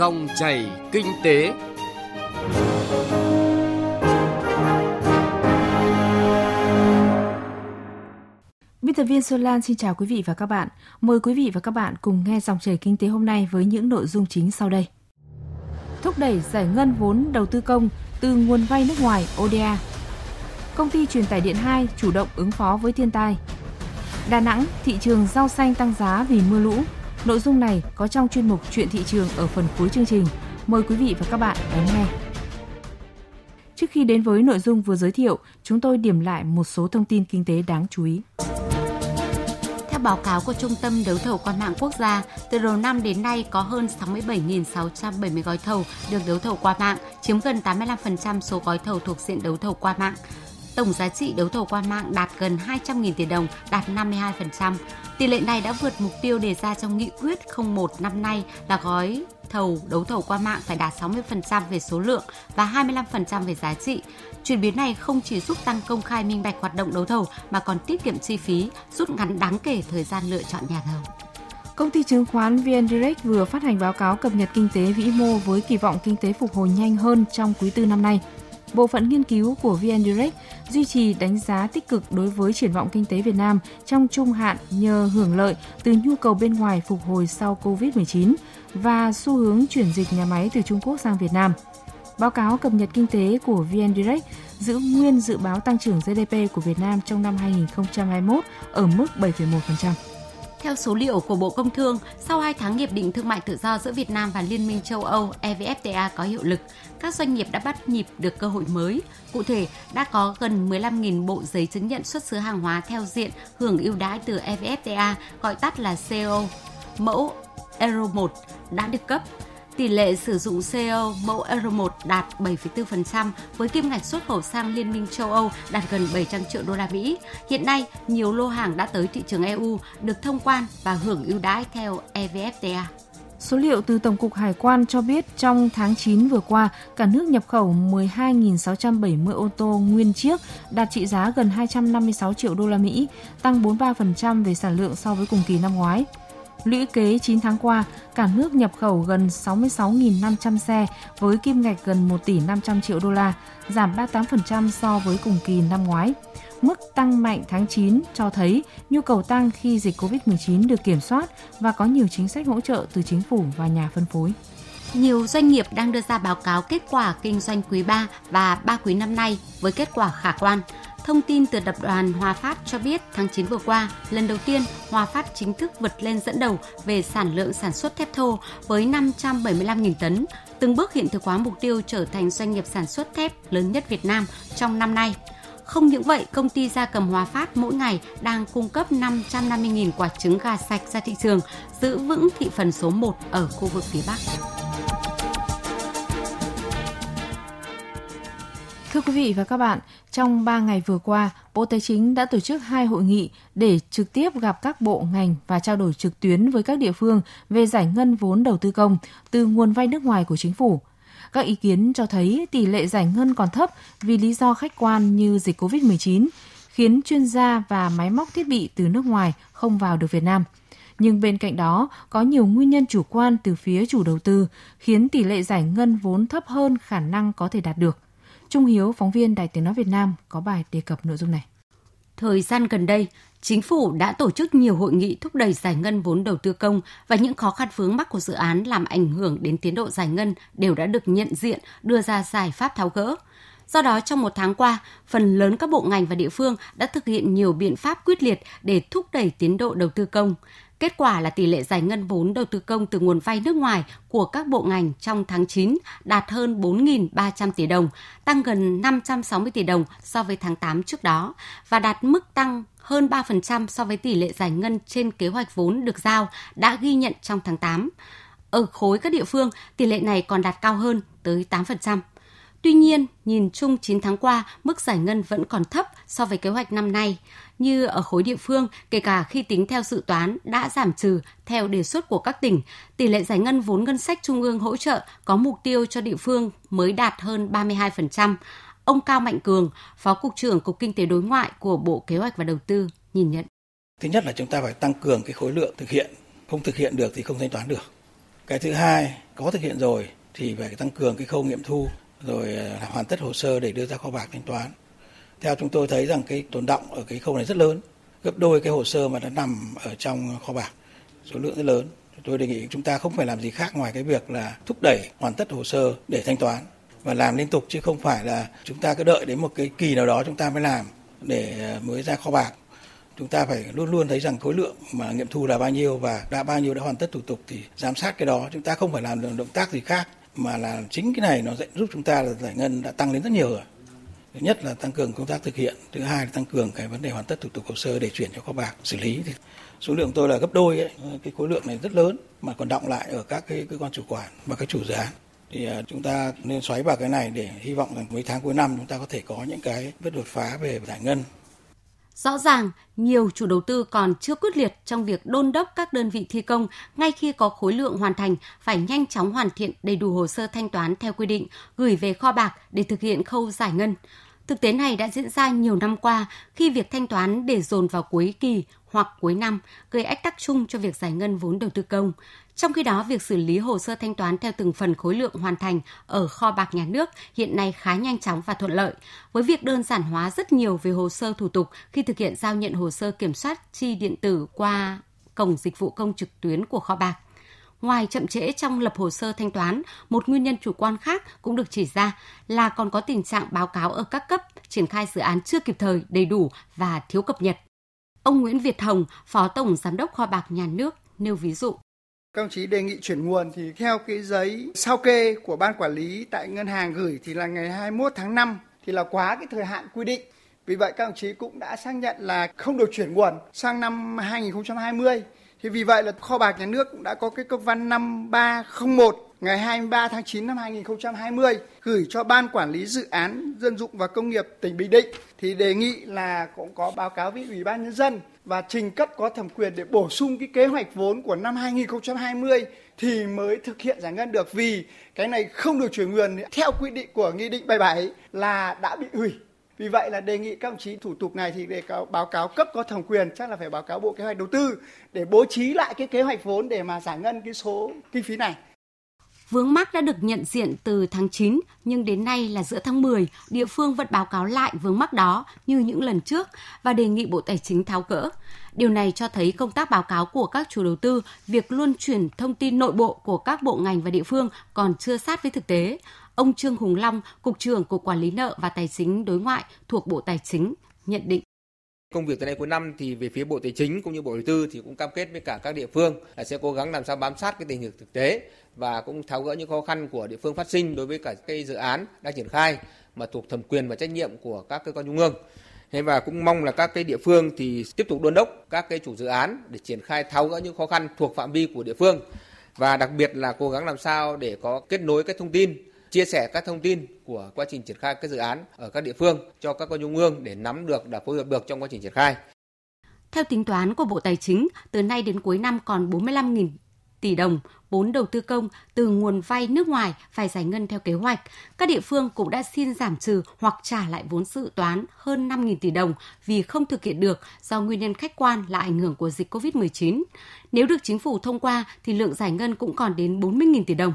Dòng chảy kinh tế. Biên tập viên Xuân Lan xin chào quý vị và các bạn. Mời quý vị và các bạn cùng nghe dòng chảy kinh tế hôm nay với những nội dung chính sau đây. Thúc đẩy giải ngân vốn đầu tư công từ nguồn vay nước ngoài ODA. Công ty truyền tải điện 2 chủ động ứng phó với thiên tai. Đà Nẵng, thị trường rau xanh tăng giá vì mưa lũ. Nội dung này có trong chuyên mục Chuyện thị trường ở phần cuối chương trình. Mời quý vị và các bạn đón nghe. Trước khi đến với nội dung vừa giới thiệu, chúng tôi điểm lại một số thông tin kinh tế đáng chú ý. Theo báo cáo của Trung tâm Đấu thầu qua mạng quốc gia, từ đầu năm đến nay có hơn 67.670 gói thầu được đấu thầu qua mạng, chiếm gần 85% số gói thầu thuộc diện đấu thầu qua mạng. Tổng giá trị đấu thầu qua mạng đạt gần 200.000 tỷ đồng, đạt 52%. Tỷ lệ này đã vượt mục tiêu đề ra trong nghị quyết 01 năm nay là gói thầu đấu thầu qua mạng phải đạt 60% về số lượng và 25% về giá trị. Chuyển biến này không chỉ giúp tăng công khai minh bạch hoạt động đấu thầu mà còn tiết kiệm chi phí, rút ngắn đáng kể thời gian lựa chọn nhà thầu. Công ty chứng khoán VN Direct vừa phát hành báo cáo cập nhật kinh tế vĩ mô với kỳ vọng kinh tế phục hồi nhanh hơn trong quý tư năm nay. Bộ phận nghiên cứu của VN Direct duy trì đánh giá tích cực đối với triển vọng kinh tế Việt Nam trong trung hạn nhờ hưởng lợi từ nhu cầu bên ngoài phục hồi sau Covid-19 và xu hướng chuyển dịch nhà máy từ Trung Quốc sang Việt Nam. Báo cáo cập nhật kinh tế của VN Direct giữ nguyên dự báo tăng trưởng GDP của Việt Nam trong năm 2021 ở mức 7,1%. Theo số liệu của Bộ Công Thương, sau 2 tháng hiệp định thương mại tự do giữa Việt Nam và Liên minh châu Âu EVFTA có hiệu lực, các doanh nghiệp đã bắt nhịp được cơ hội mới. Cụ thể, đã có gần 15.000 bộ giấy chứng nhận xuất xứ hàng hóa theo diện hưởng ưu đãi từ EVFTA, gọi tắt là CO, mẫu Euro 1 đã được cấp Tỷ lệ sử dụng CO mẫu Euro 1 đạt 7,4% với kim ngạch xuất khẩu sang Liên minh châu Âu đạt gần 700 triệu đô la Mỹ. Hiện nay, nhiều lô hàng đã tới thị trường EU được thông quan và hưởng ưu đãi theo EVFTA. Số liệu từ Tổng cục Hải quan cho biết trong tháng 9 vừa qua, cả nước nhập khẩu 12.670 ô tô nguyên chiếc đạt trị giá gần 256 triệu đô la Mỹ, tăng 43% về sản lượng so với cùng kỳ năm ngoái. Lũy kế 9 tháng qua, cả nước nhập khẩu gần 66.500 xe với kim ngạch gần 1 tỷ 500 triệu đô la, giảm 38% so với cùng kỳ năm ngoái. Mức tăng mạnh tháng 9 cho thấy nhu cầu tăng khi dịch COVID-19 được kiểm soát và có nhiều chính sách hỗ trợ từ chính phủ và nhà phân phối. Nhiều doanh nghiệp đang đưa ra báo cáo kết quả kinh doanh quý 3 và 3 quý năm nay với kết quả khả quan. Thông tin từ tập đoàn Hòa Phát cho biết tháng 9 vừa qua, lần đầu tiên Hòa Phát chính thức vượt lên dẫn đầu về sản lượng sản xuất thép thô với 575.000 tấn, từng bước hiện thực hóa mục tiêu trở thành doanh nghiệp sản xuất thép lớn nhất Việt Nam trong năm nay. Không những vậy, công ty gia cầm Hòa Phát mỗi ngày đang cung cấp 550.000 quả trứng gà sạch ra thị trường, giữ vững thị phần số 1 ở khu vực phía Bắc. Thưa quý vị và các bạn, trong 3 ngày vừa qua, Bộ Tài chính đã tổ chức hai hội nghị để trực tiếp gặp các bộ ngành và trao đổi trực tuyến với các địa phương về giải ngân vốn đầu tư công từ nguồn vay nước ngoài của chính phủ. Các ý kiến cho thấy tỷ lệ giải ngân còn thấp vì lý do khách quan như dịch COVID-19, khiến chuyên gia và máy móc thiết bị từ nước ngoài không vào được Việt Nam. Nhưng bên cạnh đó, có nhiều nguyên nhân chủ quan từ phía chủ đầu tư, khiến tỷ lệ giải ngân vốn thấp hơn khả năng có thể đạt được. Trung Hiếu, phóng viên Đài Tiếng Nói Việt Nam có bài đề cập nội dung này. Thời gian gần đây, Chính phủ đã tổ chức nhiều hội nghị thúc đẩy giải ngân vốn đầu tư công và những khó khăn vướng mắc của dự án làm ảnh hưởng đến tiến độ giải ngân đều đã được nhận diện, đưa ra giải pháp tháo gỡ. Do đó, trong một tháng qua, phần lớn các bộ ngành và địa phương đã thực hiện nhiều biện pháp quyết liệt để thúc đẩy tiến độ đầu tư công. Kết quả là tỷ lệ giải ngân vốn đầu tư công từ nguồn vay nước ngoài của các bộ ngành trong tháng 9 đạt hơn 4.300 tỷ đồng, tăng gần 560 tỷ đồng so với tháng 8 trước đó và đạt mức tăng hơn 3% so với tỷ lệ giải ngân trên kế hoạch vốn được giao đã ghi nhận trong tháng 8. Ở khối các địa phương, tỷ lệ này còn đạt cao hơn tới 8%. Tuy nhiên, nhìn chung 9 tháng qua, mức giải ngân vẫn còn thấp so với kế hoạch năm nay. Như ở khối địa phương, kể cả khi tính theo dự toán đã giảm trừ theo đề xuất của các tỉnh, tỷ lệ giải ngân vốn ngân sách trung ương hỗ trợ có mục tiêu cho địa phương mới đạt hơn 32%. Ông Cao Mạnh Cường, Phó Cục trưởng Cục Kinh tế Đối ngoại của Bộ Kế hoạch và Đầu tư nhìn nhận. Thứ nhất là chúng ta phải tăng cường cái khối lượng thực hiện, không thực hiện được thì không thanh toán được. Cái thứ hai có thực hiện rồi thì phải tăng cường cái khâu nghiệm thu rồi à, hoàn tất hồ sơ để đưa ra kho bạc thanh toán. Theo chúng tôi thấy rằng cái tồn động ở cái khâu này rất lớn, gấp đôi cái hồ sơ mà đã nằm ở trong kho bạc, số lượng rất lớn. Tôi đề nghị chúng ta không phải làm gì khác ngoài cái việc là thúc đẩy hoàn tất hồ sơ để thanh toán và làm liên tục chứ không phải là chúng ta cứ đợi đến một cái kỳ nào đó chúng ta mới làm để à, mới ra kho bạc chúng ta phải luôn luôn thấy rằng khối lượng mà nghiệm thu là bao nhiêu và đã bao nhiêu đã hoàn tất thủ tục thì giám sát cái đó chúng ta không phải làm động tác gì khác mà là chính cái này nó sẽ giúp chúng ta là giải ngân đã tăng lên rất nhiều rồi. Thứ nhất là tăng cường công tác thực hiện thứ hai là tăng cường cái vấn đề hoàn tất thủ tục hồ sơ để chuyển cho kho bạc xử lý. Thì số lượng tôi là gấp đôi ấy, cái khối lượng này rất lớn mà còn động lại ở các cái cơ quan chủ quản và các chủ dự án. Thì à, chúng ta nên xoáy vào cái này để hy vọng rằng mấy tháng cuối năm chúng ta có thể có những cái bước đột phá về giải ngân. Rõ ràng, nhiều chủ đầu tư còn chưa quyết liệt trong việc đôn đốc các đơn vị thi công ngay khi có khối lượng hoàn thành phải nhanh chóng hoàn thiện đầy đủ hồ sơ thanh toán theo quy định, gửi về kho bạc để thực hiện khâu giải ngân. Thực tế này đã diễn ra nhiều năm qua khi việc thanh toán để dồn vào cuối kỳ hoặc cuối năm gây ách tắc chung cho việc giải ngân vốn đầu tư công. Trong khi đó, việc xử lý hồ sơ thanh toán theo từng phần khối lượng hoàn thành ở kho bạc nhà nước hiện nay khá nhanh chóng và thuận lợi, với việc đơn giản hóa rất nhiều về hồ sơ thủ tục khi thực hiện giao nhận hồ sơ kiểm soát chi điện tử qua cổng dịch vụ công trực tuyến của kho bạc. Ngoài chậm trễ trong lập hồ sơ thanh toán, một nguyên nhân chủ quan khác cũng được chỉ ra là còn có tình trạng báo cáo ở các cấp triển khai dự án chưa kịp thời, đầy đủ và thiếu cập nhật. Ông Nguyễn Việt Hồng, Phó Tổng Giám đốc Kho bạc Nhà nước nêu ví dụ. Các ông chí đề nghị chuyển nguồn thì theo cái giấy sao kê của ban quản lý tại ngân hàng gửi thì là ngày 21 tháng 5 thì là quá cái thời hạn quy định. Vì vậy các ông chí cũng đã xác nhận là không được chuyển nguồn sang năm 2020. Thì vì vậy là kho bạc nhà nước cũng đã có cái công văn 5301 ngày 23 tháng 9 năm 2020 gửi cho Ban Quản lý Dự án Dân dụng và Công nghiệp tỉnh Bình Định thì đề nghị là cũng có báo cáo với Ủy ban Nhân dân và trình cấp có thẩm quyền để bổ sung cái kế hoạch vốn của năm 2020 thì mới thực hiện giải ngân được. Vì cái này không được chuyển nguồn theo quy định của Nghị định 77 là đã bị hủy vì vậy là đề nghị các đồng chí thủ tục này thì để báo cáo cấp có thẩm quyền chắc là phải báo cáo Bộ Kế hoạch Đầu tư để bố trí lại cái kế hoạch vốn để mà giải ngân cái số kinh phí này. Vướng mắc đã được nhận diện từ tháng 9, nhưng đến nay là giữa tháng 10, địa phương vẫn báo cáo lại vướng mắc đó như những lần trước và đề nghị Bộ Tài chính tháo gỡ. Điều này cho thấy công tác báo cáo của các chủ đầu tư, việc luân chuyển thông tin nội bộ của các bộ ngành và địa phương còn chưa sát với thực tế. Ông Trương Hùng Long, Cục trưởng Cục Quản lý nợ và Tài chính đối ngoại thuộc Bộ Tài chính, nhận định. Công việc từ nay cuối năm thì về phía Bộ Tài chính cũng như Bộ Đầu tư thì cũng cam kết với cả các địa phương là sẽ cố gắng làm sao bám sát cái tình hình thực tế và cũng tháo gỡ những khó khăn của địa phương phát sinh đối với cả cái dự án đang triển khai mà thuộc thẩm quyền và trách nhiệm của các cơ quan trung ương. Thế và cũng mong là các cái địa phương thì tiếp tục đôn đốc các cái chủ dự án để triển khai tháo gỡ những khó khăn thuộc phạm vi của địa phương và đặc biệt là cố gắng làm sao để có kết nối các thông tin chia sẻ các thông tin của quá trình triển khai các dự án ở các địa phương cho các quan trung ương để nắm được và phối hợp được trong quá trình triển khai. Theo tính toán của Bộ Tài chính, từ nay đến cuối năm còn 45.000 tỷ đồng vốn đầu tư công từ nguồn vay nước ngoài phải giải ngân theo kế hoạch. Các địa phương cũng đã xin giảm trừ hoặc trả lại vốn dự toán hơn 5.000 tỷ đồng vì không thực hiện được do nguyên nhân khách quan là ảnh hưởng của dịch COVID-19. Nếu được chính phủ thông qua thì lượng giải ngân cũng còn đến 40.000 tỷ đồng.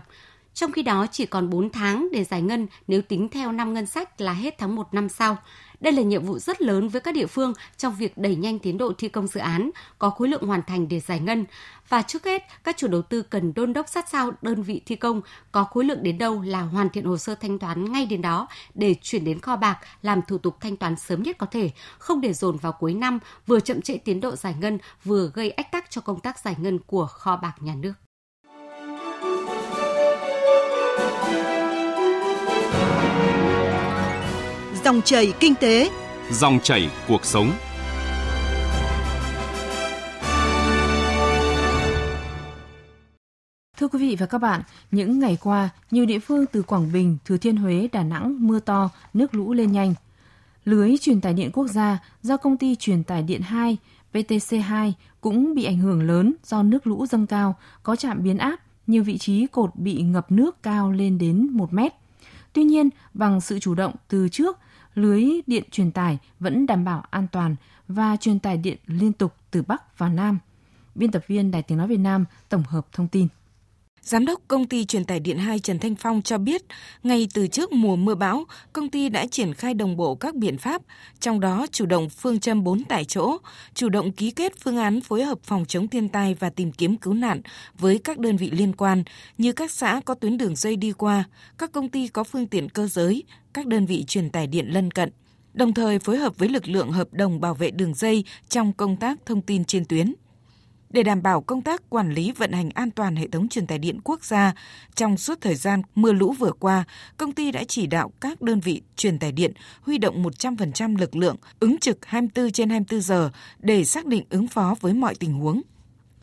Trong khi đó chỉ còn 4 tháng để giải ngân nếu tính theo năm ngân sách là hết tháng 1 năm sau. Đây là nhiệm vụ rất lớn với các địa phương trong việc đẩy nhanh tiến độ thi công dự án, có khối lượng hoàn thành để giải ngân. Và trước hết, các chủ đầu tư cần đôn đốc sát sao đơn vị thi công có khối lượng đến đâu là hoàn thiện hồ sơ thanh toán ngay đến đó để chuyển đến kho bạc làm thủ tục thanh toán sớm nhất có thể, không để dồn vào cuối năm vừa chậm trễ tiến độ giải ngân vừa gây ách tắc cho công tác giải ngân của kho bạc nhà nước. Dòng chảy kinh tế, dòng chảy cuộc sống. Thưa quý vị và các bạn, những ngày qua, nhiều địa phương từ Quảng Bình, Thừa Thiên Huế, Đà Nẵng mưa to, nước lũ lên nhanh. Lưới truyền tải điện quốc gia do công ty truyền tải điện 2 VTC2 cũng bị ảnh hưởng lớn do nước lũ dâng cao, có trạm biến áp, nhiều vị trí cột bị ngập nước cao lên đến 1 mét. Tuy nhiên, bằng sự chủ động từ trước, lưới điện truyền tải vẫn đảm bảo an toàn và truyền tải điện liên tục từ Bắc vào Nam. Biên tập viên Đài Tiếng Nói Việt Nam tổng hợp thông tin. Giám đốc công ty truyền tải điện 2 Trần Thanh Phong cho biết, ngay từ trước mùa mưa bão, công ty đã triển khai đồng bộ các biện pháp, trong đó chủ động phương châm 4 tại chỗ, chủ động ký kết phương án phối hợp phòng chống thiên tai và tìm kiếm cứu nạn với các đơn vị liên quan như các xã có tuyến đường dây đi qua, các công ty có phương tiện cơ giới, các đơn vị truyền tải điện lân cận đồng thời phối hợp với lực lượng hợp đồng bảo vệ đường dây trong công tác thông tin trên tuyến. Để đảm bảo công tác quản lý vận hành an toàn hệ thống truyền tải điện quốc gia, trong suốt thời gian mưa lũ vừa qua, công ty đã chỉ đạo các đơn vị truyền tải điện huy động 100% lực lượng, ứng trực 24 trên 24 giờ để xác định ứng phó với mọi tình huống.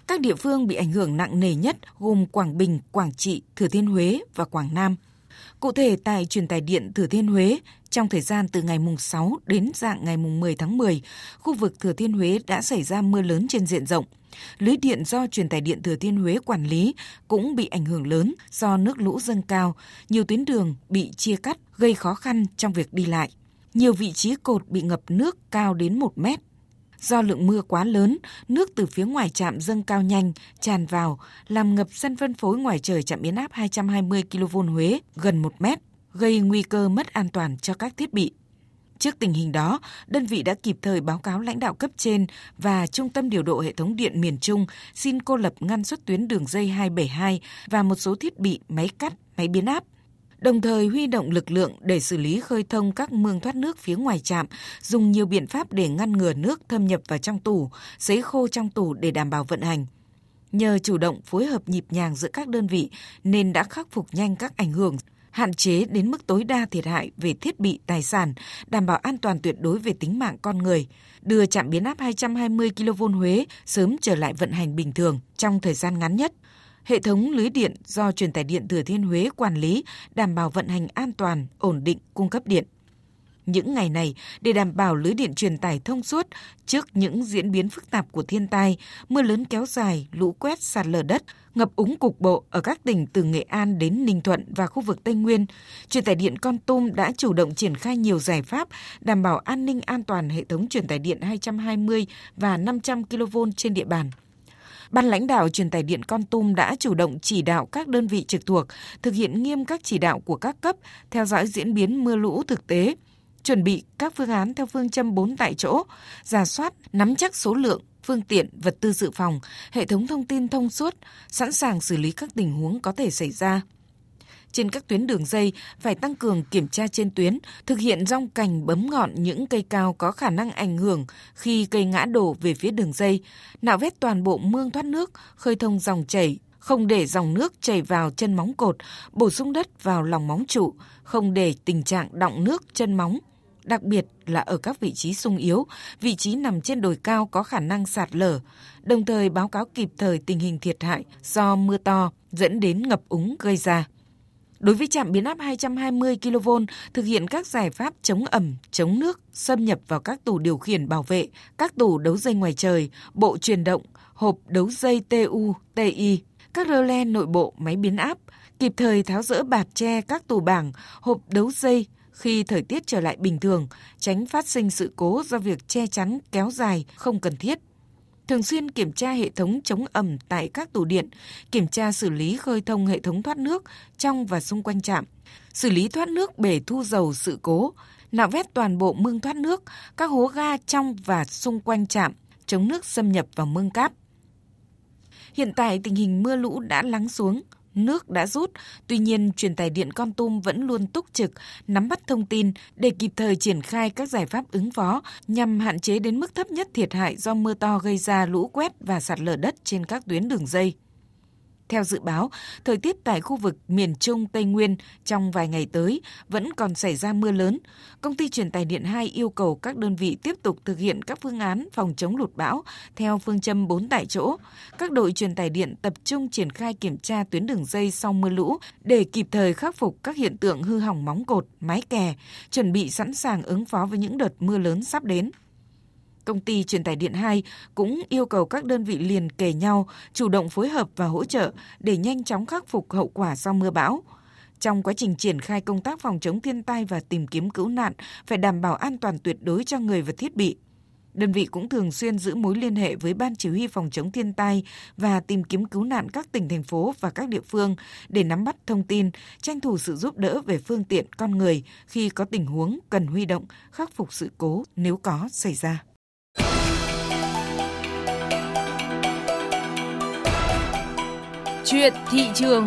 Các địa phương bị ảnh hưởng nặng nề nhất gồm Quảng Bình, Quảng Trị, Thừa Thiên Huế và Quảng Nam. Cụ thể tại truyền tải điện Thừa Thiên Huế, trong thời gian từ ngày mùng 6 đến dạng ngày mùng 10 tháng 10, khu vực Thừa Thiên Huế đã xảy ra mưa lớn trên diện rộng. Lưới điện do truyền tải điện Thừa Thiên Huế quản lý cũng bị ảnh hưởng lớn do nước lũ dâng cao, nhiều tuyến đường bị chia cắt gây khó khăn trong việc đi lại. Nhiều vị trí cột bị ngập nước cao đến 1 mét. Do lượng mưa quá lớn, nước từ phía ngoài trạm dâng cao nhanh, tràn vào, làm ngập sân phân phối ngoài trời trạm biến áp 220 kV Huế gần 1 mét, gây nguy cơ mất an toàn cho các thiết bị. Trước tình hình đó, đơn vị đã kịp thời báo cáo lãnh đạo cấp trên và Trung tâm điều độ hệ thống điện miền Trung xin cô lập ngăn xuất tuyến đường dây 272 và một số thiết bị máy cắt, máy biến áp đồng thời huy động lực lượng để xử lý khơi thông các mương thoát nước phía ngoài trạm, dùng nhiều biện pháp để ngăn ngừa nước thâm nhập vào trong tủ, sấy khô trong tủ để đảm bảo vận hành. Nhờ chủ động phối hợp nhịp nhàng giữa các đơn vị nên đã khắc phục nhanh các ảnh hưởng hạn chế đến mức tối đa thiệt hại về thiết bị tài sản, đảm bảo an toàn tuyệt đối về tính mạng con người, đưa trạm biến áp 220 kV Huế sớm trở lại vận hành bình thường trong thời gian ngắn nhất. Hệ thống lưới điện do truyền tải điện Thừa Thiên Huế quản lý đảm bảo vận hành an toàn, ổn định cung cấp điện. Những ngày này, để đảm bảo lưới điện truyền tải thông suốt trước những diễn biến phức tạp của thiên tai, mưa lớn kéo dài, lũ quét, sạt lở đất, ngập úng cục bộ ở các tỉnh từ Nghệ An đến Ninh Thuận và khu vực Tây Nguyên, truyền tải điện Con Tum đã chủ động triển khai nhiều giải pháp đảm bảo an ninh an toàn hệ thống truyền tải điện 220 và 500 kV trên địa bàn. Ban lãnh đạo truyền tải điện Con Tum đã chủ động chỉ đạo các đơn vị trực thuộc thực hiện nghiêm các chỉ đạo của các cấp, theo dõi diễn biến mưa lũ thực tế, chuẩn bị các phương án theo phương châm 4 tại chỗ, giả soát, nắm chắc số lượng, phương tiện, vật tư dự phòng, hệ thống thông tin thông suốt, sẵn sàng xử lý các tình huống có thể xảy ra. Trên các tuyến đường dây phải tăng cường kiểm tra trên tuyến, thực hiện rong cành bấm ngọn những cây cao có khả năng ảnh hưởng khi cây ngã đổ về phía đường dây, nạo vét toàn bộ mương thoát nước, khơi thông dòng chảy, không để dòng nước chảy vào chân móng cột, bổ sung đất vào lòng móng trụ, không để tình trạng đọng nước chân móng, đặc biệt là ở các vị trí sung yếu, vị trí nằm trên đồi cao có khả năng sạt lở, đồng thời báo cáo kịp thời tình hình thiệt hại do mưa to dẫn đến ngập úng gây ra. Đối với trạm biến áp 220 kV, thực hiện các giải pháp chống ẩm, chống nước, xâm nhập vào các tủ điều khiển bảo vệ, các tủ đấu dây ngoài trời, bộ truyền động, hộp đấu dây TU, TI, các rơ le nội bộ máy biến áp, kịp thời tháo rỡ bạt tre các tủ bảng, hộp đấu dây, khi thời tiết trở lại bình thường, tránh phát sinh sự cố do việc che chắn kéo dài không cần thiết. Thường xuyên kiểm tra hệ thống chống ẩm tại các tủ điện, kiểm tra xử lý khơi thông hệ thống thoát nước trong và xung quanh trạm, xử lý thoát nước bể thu dầu sự cố, nạo vét toàn bộ mương thoát nước, các hố ga trong và xung quanh trạm, chống nước xâm nhập vào mương cáp. Hiện tại tình hình mưa lũ đã lắng xuống, nước đã rút, tuy nhiên truyền tải điện Con Tum vẫn luôn túc trực, nắm bắt thông tin để kịp thời triển khai các giải pháp ứng phó nhằm hạn chế đến mức thấp nhất thiệt hại do mưa to gây ra lũ quét và sạt lở đất trên các tuyến đường dây. Theo dự báo, thời tiết tại khu vực miền Trung Tây Nguyên trong vài ngày tới vẫn còn xảy ra mưa lớn. Công ty truyền tải điện 2 yêu cầu các đơn vị tiếp tục thực hiện các phương án phòng chống lụt bão theo phương châm 4 tại chỗ. Các đội truyền tải điện tập trung triển khai kiểm tra tuyến đường dây sau mưa lũ để kịp thời khắc phục các hiện tượng hư hỏng móng cột, mái kè, chuẩn bị sẵn sàng ứng phó với những đợt mưa lớn sắp đến. Công ty truyền tải điện 2 cũng yêu cầu các đơn vị liền kề nhau chủ động phối hợp và hỗ trợ để nhanh chóng khắc phục hậu quả do mưa bão. Trong quá trình triển khai công tác phòng chống thiên tai và tìm kiếm cứu nạn phải đảm bảo an toàn tuyệt đối cho người và thiết bị. Đơn vị cũng thường xuyên giữ mối liên hệ với Ban Chỉ huy Phòng chống thiên tai và tìm kiếm cứu nạn các tỉnh, thành phố và các địa phương để nắm bắt thông tin, tranh thủ sự giúp đỡ về phương tiện con người khi có tình huống cần huy động, khắc phục sự cố nếu có xảy ra. Chuyện thị trường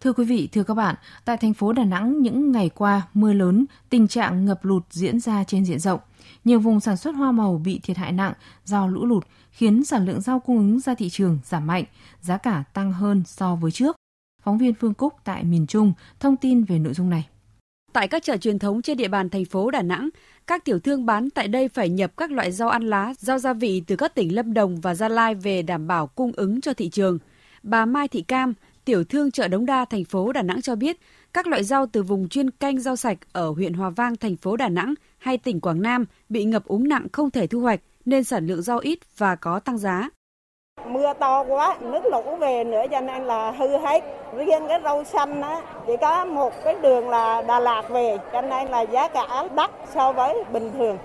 Thưa quý vị, thưa các bạn, tại thành phố Đà Nẵng những ngày qua mưa lớn, tình trạng ngập lụt diễn ra trên diện rộng. Nhiều vùng sản xuất hoa màu bị thiệt hại nặng do lũ lụt, khiến sản lượng rau cung ứng ra thị trường giảm mạnh, giá cả tăng hơn so với trước. Phóng viên Phương Cúc tại miền Trung thông tin về nội dung này. Tại các chợ truyền thống trên địa bàn thành phố Đà Nẵng, các tiểu thương bán tại đây phải nhập các loại rau ăn lá, rau gia vị từ các tỉnh Lâm Đồng và Gia Lai về đảm bảo cung ứng cho thị trường. Bà Mai Thị Cam, tiểu thương chợ Đống Đa, thành phố Đà Nẵng cho biết, các loại rau từ vùng chuyên canh rau sạch ở huyện Hòa Vang, thành phố Đà Nẵng hay tỉnh Quảng Nam bị ngập úng nặng không thể thu hoạch nên sản lượng rau ít và có tăng giá. Mưa to quá, nước lũ về nữa cho nên là hư hết. Riêng cái rau xanh á, chỉ có một cái đường là Đà Lạt về, cho nên là giá cả đắt so với bình thường.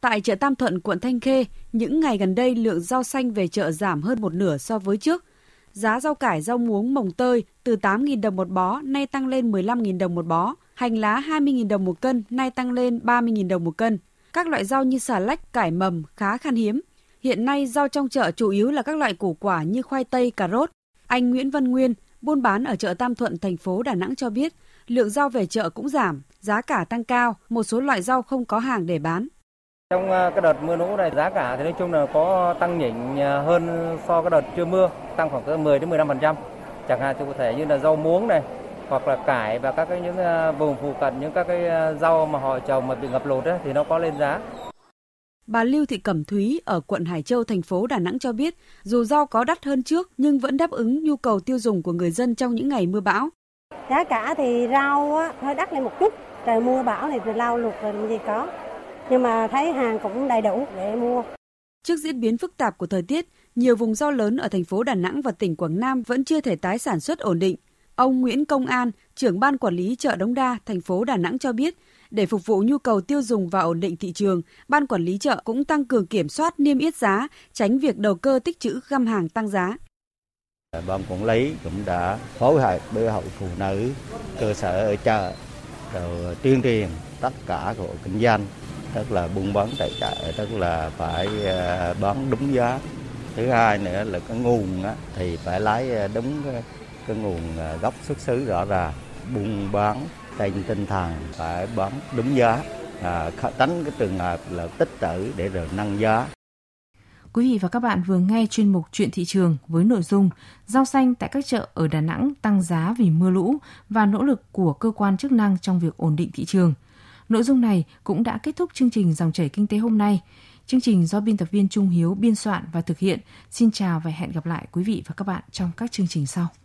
Tại chợ Tam Thuận, quận Thanh Khê, những ngày gần đây lượng rau xanh về chợ giảm hơn một nửa so với trước. Giá rau cải, rau muống, mồng tơi từ 8.000 đồng một bó nay tăng lên 15.000 đồng một bó. Hành lá 20.000 đồng một cân nay tăng lên 30.000 đồng một cân. Các loại rau như xà lách, cải mầm khá khan hiếm. Hiện nay rau trong chợ chủ yếu là các loại củ quả như khoai tây, cà rốt. Anh Nguyễn Văn Nguyên, buôn bán ở chợ Tam Thuận, thành phố Đà Nẵng cho biết, lượng rau về chợ cũng giảm, giá cả tăng cao, một số loại rau không có hàng để bán. Trong à, cái đợt mưa lũ này giá cả thì nói chung là có tăng nhỉnh à, hơn so cái đợt chưa mưa, tăng khoảng từ 10 đến 15%. Chẳng hạn cụ thể như là rau muống này, hoặc là cải và các cái những à, vùng phụ cận những các cái rau mà họ trồng mà bị ngập lụt ấy, thì nó có lên giá. Bà Lưu Thị Cẩm Thúy ở quận Hải Châu, thành phố Đà Nẵng cho biết, dù rau có đắt hơn trước nhưng vẫn đáp ứng nhu cầu tiêu dùng của người dân trong những ngày mưa bão. Giá cả thì rau á, hơi đắt lên một chút, trời mưa bão thì lau lụt rồi gì có. Nhưng mà thấy hàng cũng đầy đủ để mua. Trước diễn biến phức tạp của thời tiết, nhiều vùng rau lớn ở thành phố Đà Nẵng và tỉnh Quảng Nam vẫn chưa thể tái sản xuất ổn định. Ông Nguyễn Công An, trưởng ban quản lý chợ Đống Đa, thành phố Đà Nẵng cho biết, để phục vụ nhu cầu tiêu dùng và ổn định thị trường, ban quản lý chợ cũng tăng cường kiểm soát niêm yết giá, tránh việc đầu cơ tích trữ găm hàng tăng giá. Ban quản lý cũng đã phối hợp với hội phụ nữ cơ sở ở chợ rồi tuyên truyền tất cả hộ kinh doanh tức là buôn bán tại chợ tức là phải ờ, bán đúng giá thứ hai nữa là cái nguồn thì phải lấy ờ, đúng cái, cái nguồn ờ, gốc xuất xứ rõ ràng buôn bán trên tinh thần phải bán đúng giá à, tránh cái trường hợp là tích trữ để rồi nâng giá Quý vị và các bạn vừa nghe chuyên mục Chuyện thị trường với nội dung rau xanh tại các chợ ở Đà Nẵng tăng giá vì mưa lũ và nỗ lực của cơ quan chức năng trong việc ổn định thị trường. Nội dung này cũng đã kết thúc chương trình Dòng chảy kinh tế hôm nay. Chương trình do biên tập viên Trung Hiếu biên soạn và thực hiện. Xin chào và hẹn gặp lại quý vị và các bạn trong các chương trình sau.